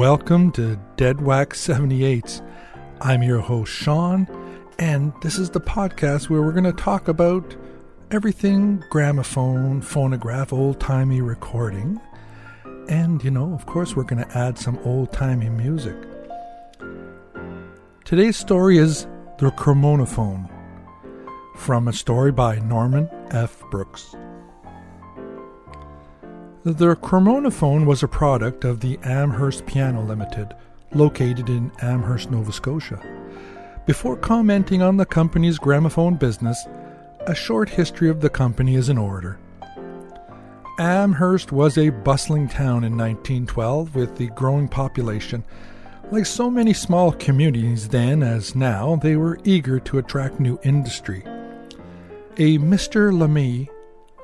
Welcome to Deadwax 78s. I'm your host, Sean, and this is the podcast where we're going to talk about everything gramophone, phonograph, old timey recording. And, you know, of course, we're going to add some old timey music. Today's story is The Cremonaphone from a story by Norman F. Brooks. The Cremonaphone was a product of the Amherst Piano Limited, located in Amherst, Nova Scotia. Before commenting on the company's gramophone business, a short history of the company is in order. Amherst was a bustling town in 1912 with the growing population. Like so many small communities then as now, they were eager to attract new industry. A Mr. Lamy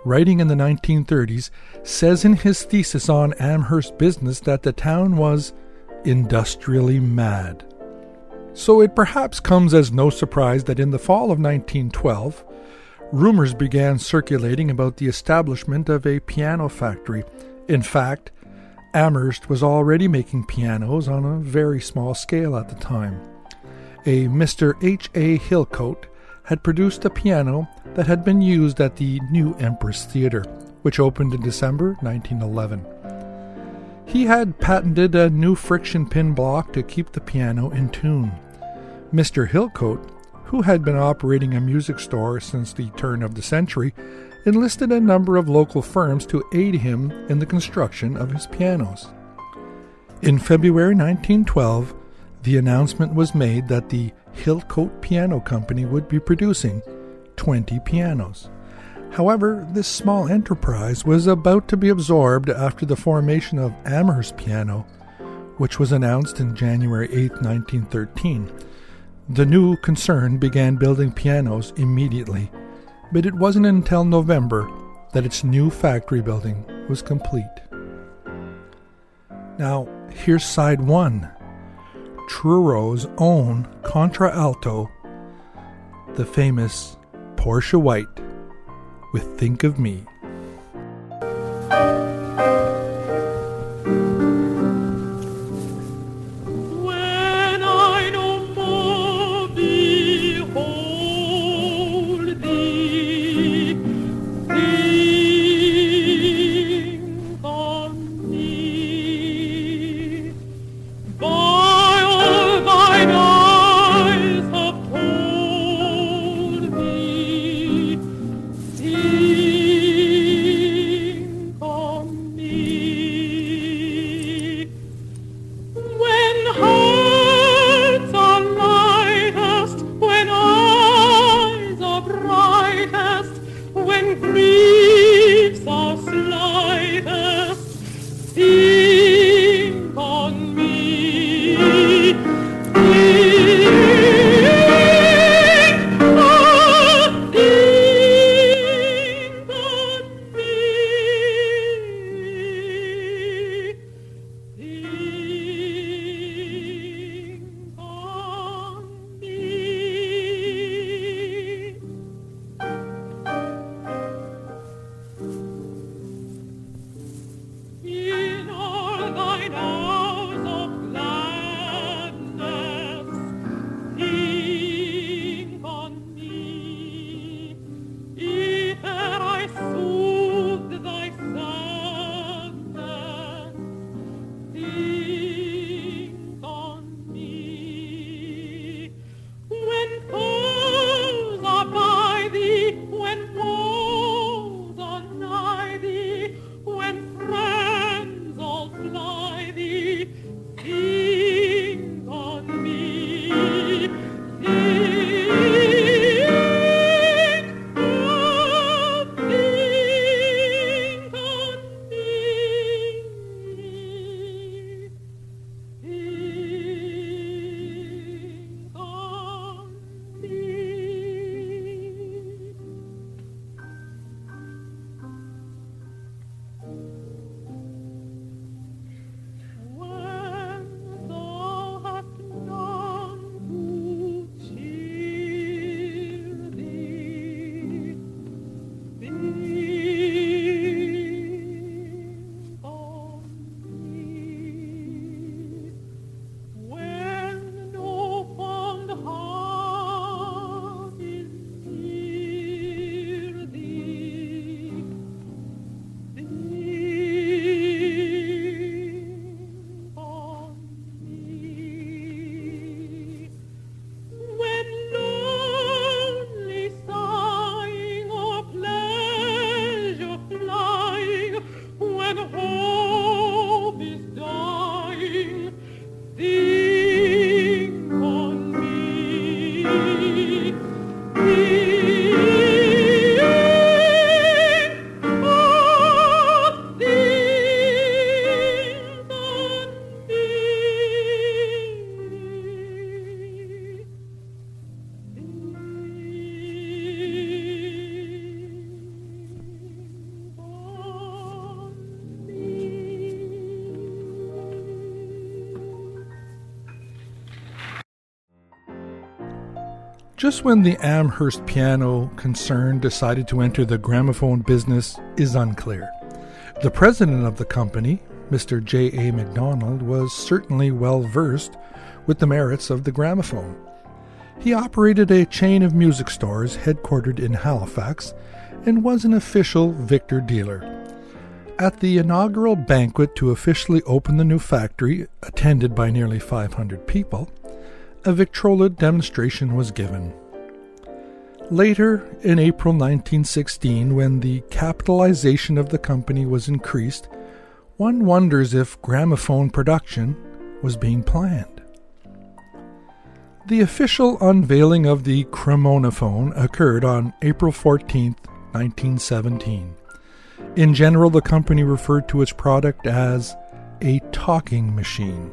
writing in the 1930s, says in his thesis on Amherst business that the town was industrially mad. So it perhaps comes as no surprise that in the fall of 1912, rumors began circulating about the establishment of a piano factory. In fact, Amherst was already making pianos on a very small scale at the time. A Mr. H. A. Hillcoat had produced a piano that had been used at the New Empress Theatre, which opened in December 1911. He had patented a new friction pin block to keep the piano in tune. Mr. Hillcoat, who had been operating a music store since the turn of the century, enlisted a number of local firms to aid him in the construction of his pianos. In February 1912, the announcement was made that the Hillcoat Piano Company would be producing 20 pianos. However, this small enterprise was about to be absorbed after the formation of Amherst Piano, which was announced in January 8, 1913. The new concern began building pianos immediately, but it wasn't until November that its new factory building was complete. Now, here's side one Truro's own contralto, the famous Portia White with Think of Me. Just when the Amherst piano concern decided to enter the gramophone business is unclear. The president of the company, Mr. J. A. MacDonald, was certainly well versed with the merits of the gramophone. He operated a chain of music stores headquartered in Halifax and was an official Victor dealer. At the inaugural banquet to officially open the new factory, attended by nearly 500 people, a Victrola demonstration was given. Later, in April 1916, when the capitalization of the company was increased, one wonders if gramophone production was being planned. The official unveiling of the Cremonaphone occurred on April 14, 1917. In general, the company referred to its product as a talking machine.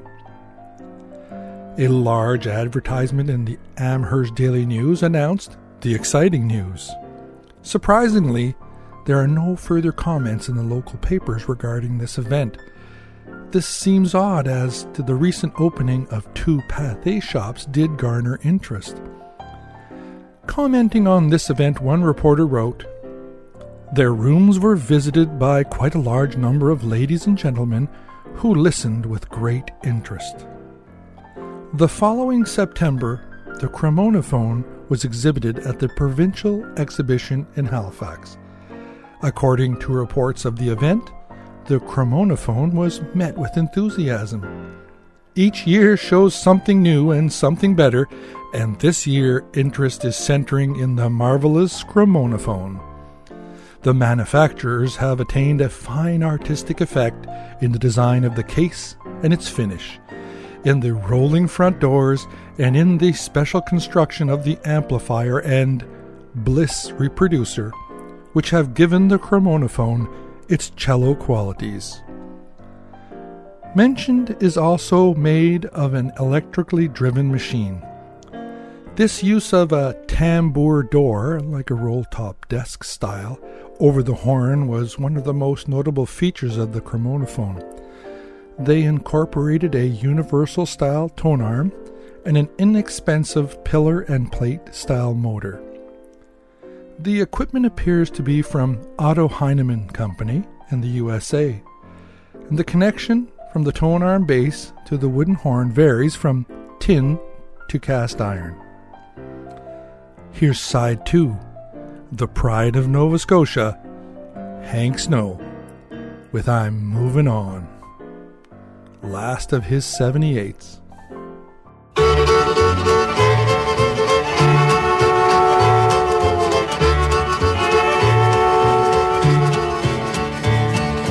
A large advertisement in the Amherst Daily News announced the exciting news. Surprisingly, there are no further comments in the local papers regarding this event. This seems odd as to the recent opening of two Pathé shops did garner interest. Commenting on this event, one reporter wrote, Their rooms were visited by quite a large number of ladies and gentlemen who listened with great interest. The following September, the Cremonaphone was exhibited at the Provincial Exhibition in Halifax. According to reports of the event, the Cremonaphone was met with enthusiasm. Each year shows something new and something better, and this year interest is centering in the marvelous Cremonaphone. The manufacturers have attained a fine artistic effect in the design of the case and its finish in the rolling front doors, and in the special construction of the amplifier and Bliss reproducer, which have given the Cremonaphone its cello qualities. Mentioned is also made of an electrically driven machine. This use of a tambour door, like a roll top desk style, over the horn was one of the most notable features of the Cremonaphone they incorporated a universal style tone arm and an inexpensive pillar and plate style motor. The equipment appears to be from Otto Heinemann Company in the USA, and the connection from the tone arm base to the wooden horn varies from tin to cast iron. Here's side two The Pride of Nova Scotia, Hank Snow, with I'm Moving On last of his 78s.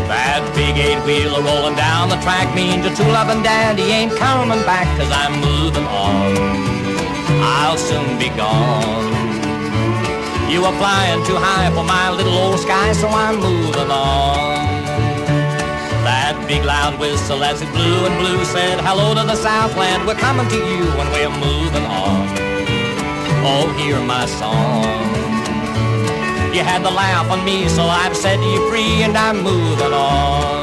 That big eight-wheeler rolling down the track means a true loving daddy ain't coming back cause I'm moving on. I'll soon be gone. You are flying too high for my little old sky, so I'm moving on big loud whistle as it blew and blew said, Hello to the Southland, we're coming to you and we're moving on. Oh, hear my song. You had the laugh on me, so I've set you free and I'm moving on.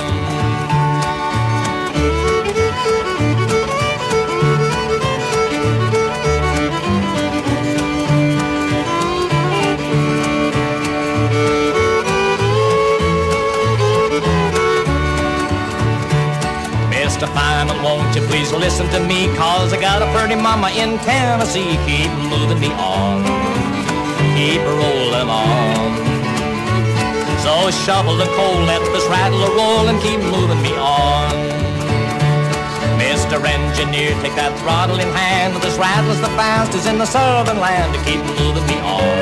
Won't you please listen to me? Cause I got a pretty mama in Tennessee. Keep moving me on. Keep rolling on. So shovel the coal, let this rattler roll and keep moving me on. Mr. Engineer, take that throttle in hand. This rattler's the fastest in the southern land. To keep moving me on.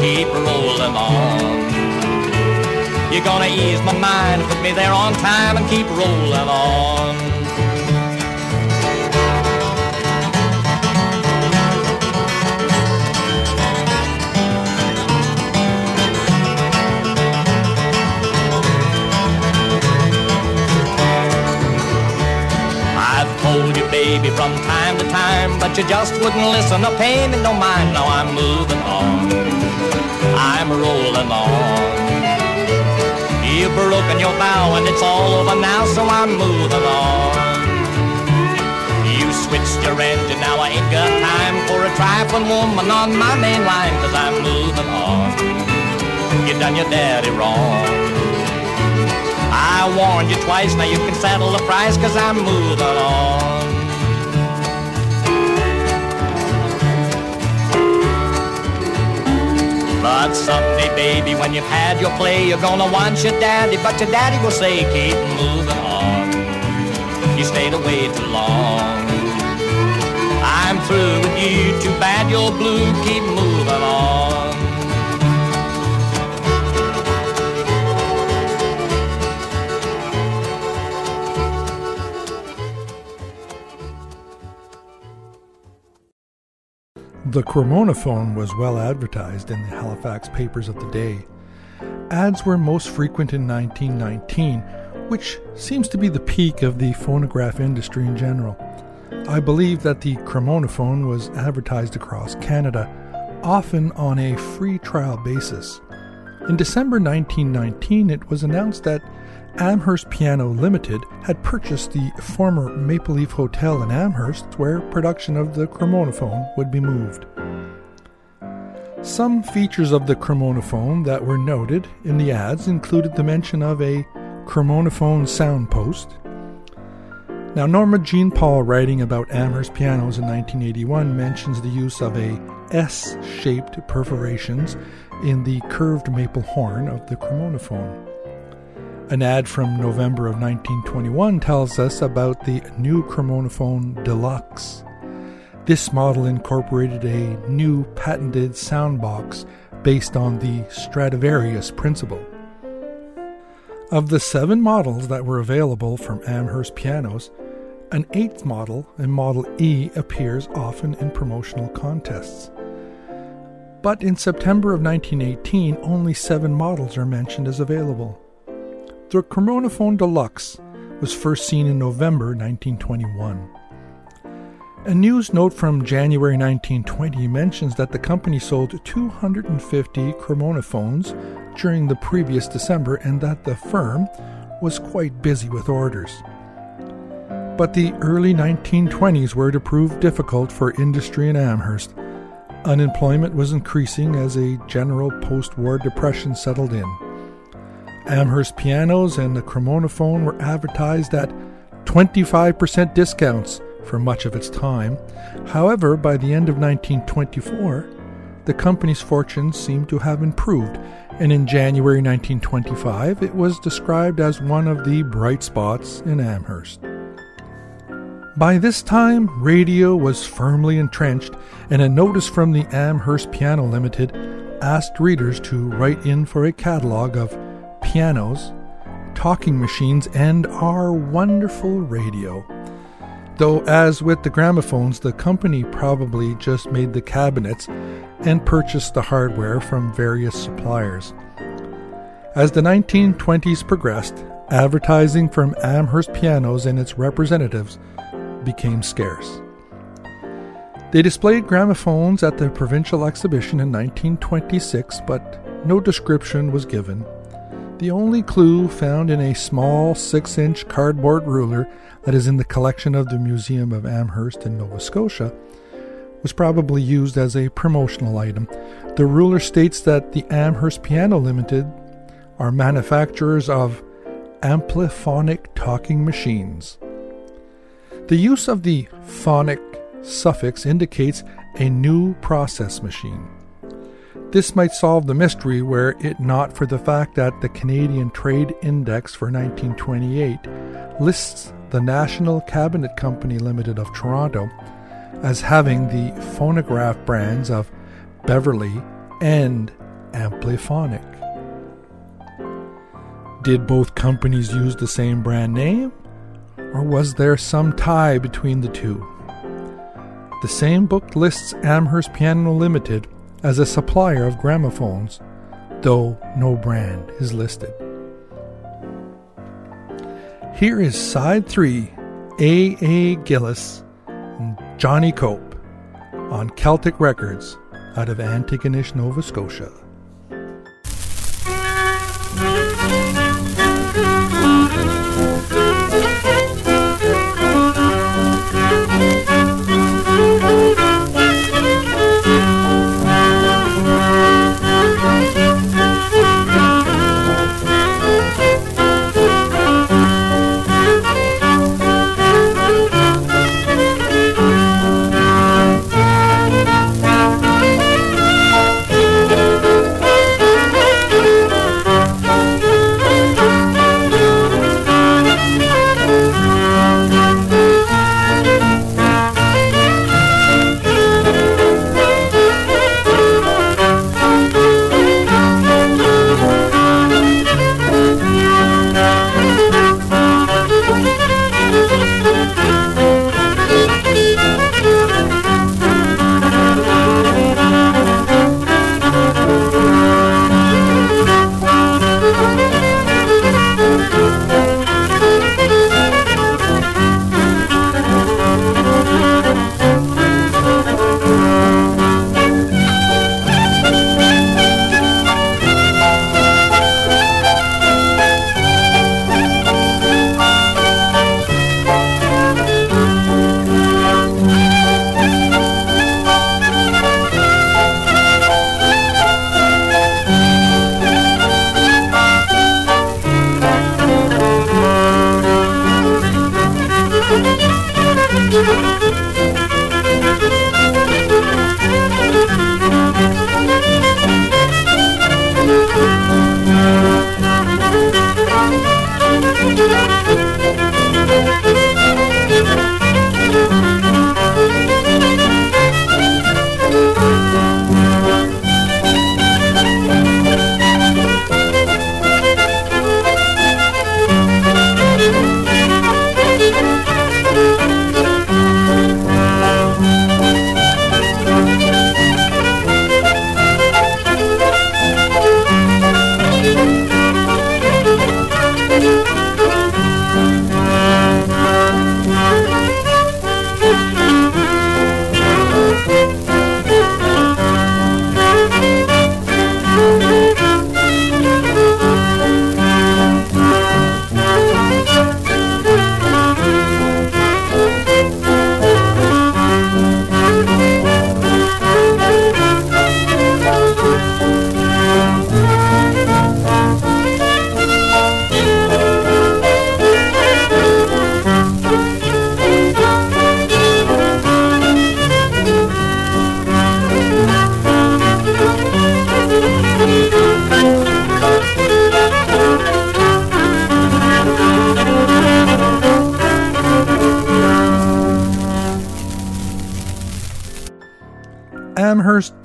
Keep rolling on. You're gonna ease my mind, put me there on time and keep rolling on. I've told you, baby, from time to time, but you just wouldn't listen or pay me no mind. Now I'm moving on. I'm rolling on. You've broken your vow and it's all over now, so I'm moving on. You switched your engine, now I ain't got time for a trifling woman on my main line, cause I'm moving on. You done your daddy wrong. I warned you twice, now you can settle the price, cause I'm moving on. But someday, baby, when you've had your play, you're gonna want your daddy, but your daddy will say, keep moving on. You stayed away too long. I'm through with you, too bad you're blue, keep moving on. The Cremonaphone was well advertised in the Halifax papers of the day. Ads were most frequent in 1919, which seems to be the peak of the phonograph industry in general. I believe that the Cremonaphone was advertised across Canada, often on a free trial basis. In December 1919, it was announced that Amherst Piano Limited had purchased the former Maple Leaf Hotel in Amherst, where production of the Cremonaphone would be moved. Some features of the Cremonaphone that were noted in the ads included the mention of a Cremonaphone sound post. Now, Norma Jean Paul, writing about Amherst pianos in 1981, mentions the use of a S shaped perforations in the curved maple horn of the Cremonaphone. An ad from November of 1921 tells us about the new Cremonaphone Deluxe. This model incorporated a new patented sound box based on the Stradivarius principle. Of the seven models that were available from Amherst pianos, an eighth model, a Model E, appears often in promotional contests. But in September of 1918, only seven models are mentioned as available. The Cremonaphone Deluxe was first seen in November 1921. A news note from January 1920 mentions that the company sold 250 chronophones during the previous December and that the firm was quite busy with orders. But the early 1920s were to prove difficult for industry in Amherst. Unemployment was increasing as a general post war depression settled in. Amherst pianos and the Cremonaphone were advertised at 25% discounts for much of its time. However, by the end of 1924, the company's fortunes seemed to have improved, and in January 1925, it was described as one of the bright spots in Amherst. By this time, radio was firmly entrenched, and a notice from the Amherst Piano Limited asked readers to write in for a catalog of pianos, talking machines, and our wonderful radio. Though, as with the gramophones, the company probably just made the cabinets and purchased the hardware from various suppliers. As the 1920s progressed, advertising from Amherst Pianos and its representatives became scarce. They displayed gramophones at the provincial exhibition in 1926, but no description was given the only clue found in a small 6 inch cardboard ruler that is in the collection of the Museum of Amherst in Nova Scotia was probably used as a promotional item. The ruler states that the Amherst Piano Limited are manufacturers of ampliphonic talking machines. The use of the phonic suffix indicates a new process machine. This might solve the mystery were it not for the fact that the Canadian Trade Index for 1928 lists the National Cabinet Company Limited of Toronto as having the phonograph brands of Beverly and Ampliphonic. Did both companies use the same brand name? Or was there some tie between the two? The same book lists Amherst Piano Limited as a supplier of gramophones, though no brand is listed. Here is side 3 A. A. Gillis and Johnny Cope on Celtic Records out of Antigonish, Nova Scotia.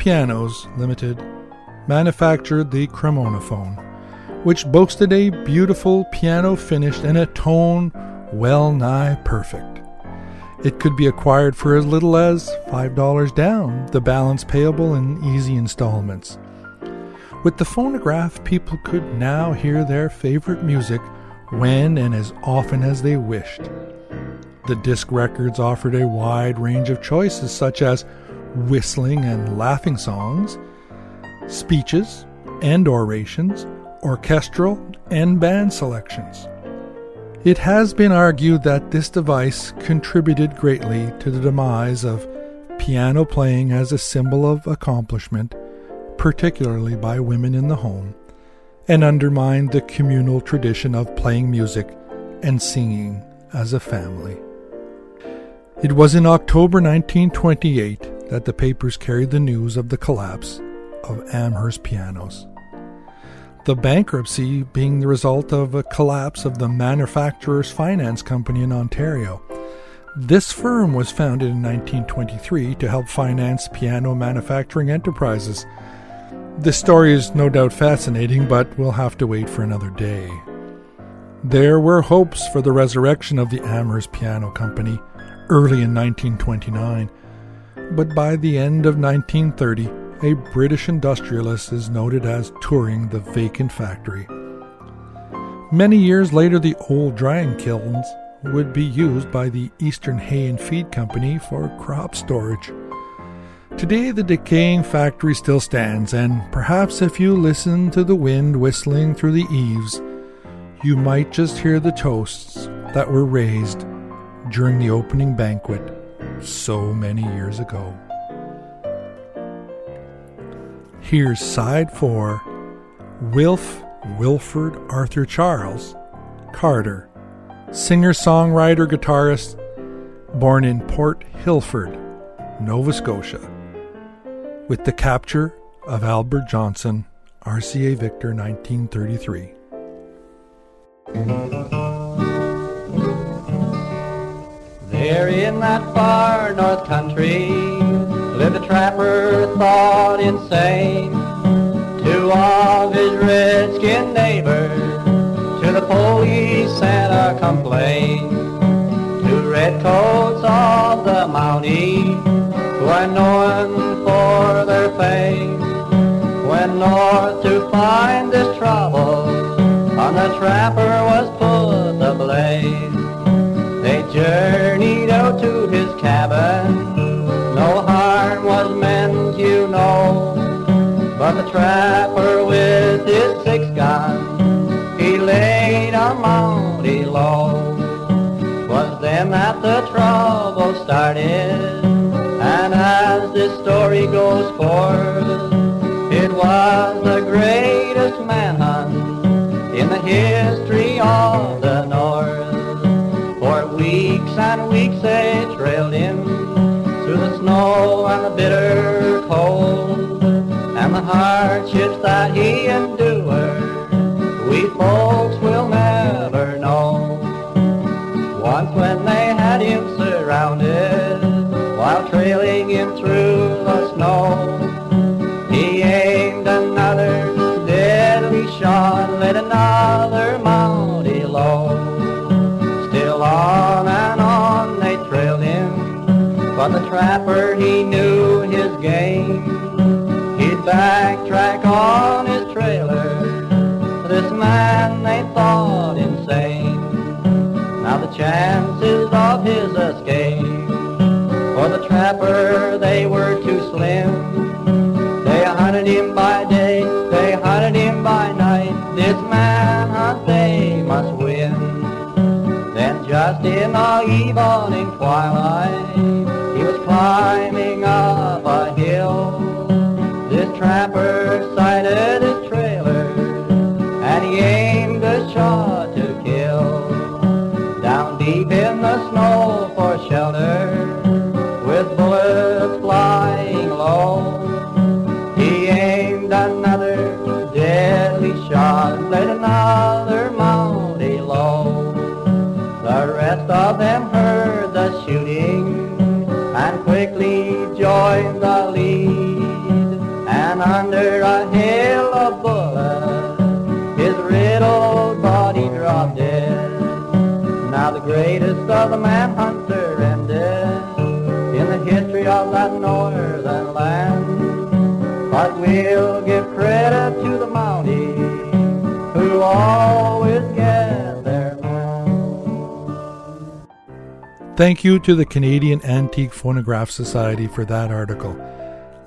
Pianos Limited manufactured the Cremonaphone, which boasted a beautiful piano finish and a tone well nigh perfect. It could be acquired for as little as $5 down, the balance payable in easy installments. With the phonograph, people could now hear their favorite music when and as often as they wished. The disc records offered a wide range of choices, such as whistling and laughing songs, speeches and orations, orchestral and band selections. It has been argued that this device contributed greatly to the demise of piano playing as a symbol of accomplishment, particularly by women in the home, and undermined the communal tradition of playing music and singing as a family. It was in October 1928 that the papers carried the news of the collapse of Amherst Pianos the bankruptcy being the result of a collapse of the manufacturer's finance company in Ontario. This firm was founded in 1923 to help finance piano manufacturing enterprises. This story is no doubt fascinating, but we'll have to wait for another day. There were hopes for the resurrection of the Amherst Piano Company early in 1929, but by the end of 1930, a British industrialist is noted as touring the vacant factory. Many years later, the old drying kilns would be used by the Eastern Hay and Feed Company for crop storage. Today, the decaying factory still stands, and perhaps if you listen to the wind whistling through the eaves, you might just hear the toasts that were raised during the opening banquet so many years ago. Here's side four Wilf Wilford Arthur Charles Carter, singer songwriter guitarist, born in Port Hilford, Nova Scotia. With the capture of Albert Johnson, RCA Victor 1933. There in that far north country lived a trapper thought insane. Two of his redskin neighbors to the police sent a complaint. Two redcoats of the Mountie who are known for their fame went north to find this trouble. On the trapper was put the blame. Out to his cabin no harm was meant, you know. But the trapper with his six gun, he laid a mighty low. Was then that the trouble started, and as this story goes forth, it was the greatest manhunt in the history of they trailed him through the snow and the bitter cold and the hardships that he endured, we folks will never know. Once when they had him surrounded while trailing him through backtrack on his trailer. This man they thought insane. Now the chances of his escape for the trapper, they were too slim. They hunted him by day, they hunted him by night. This man hunt they must win. Then just in the evening twilight, he was climbing up a greatest of the manhunter ended in the history of that northern land. But we'll give credit to the Mounties who always get their man. Thank you to the Canadian Antique Phonograph Society for that article.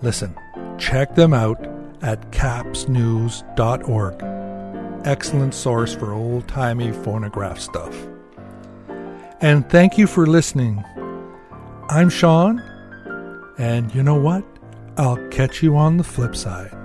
Listen, check them out at capsnews.org. Excellent source for old timey phonograph stuff. And thank you for listening. I'm Sean, and you know what? I'll catch you on the flip side.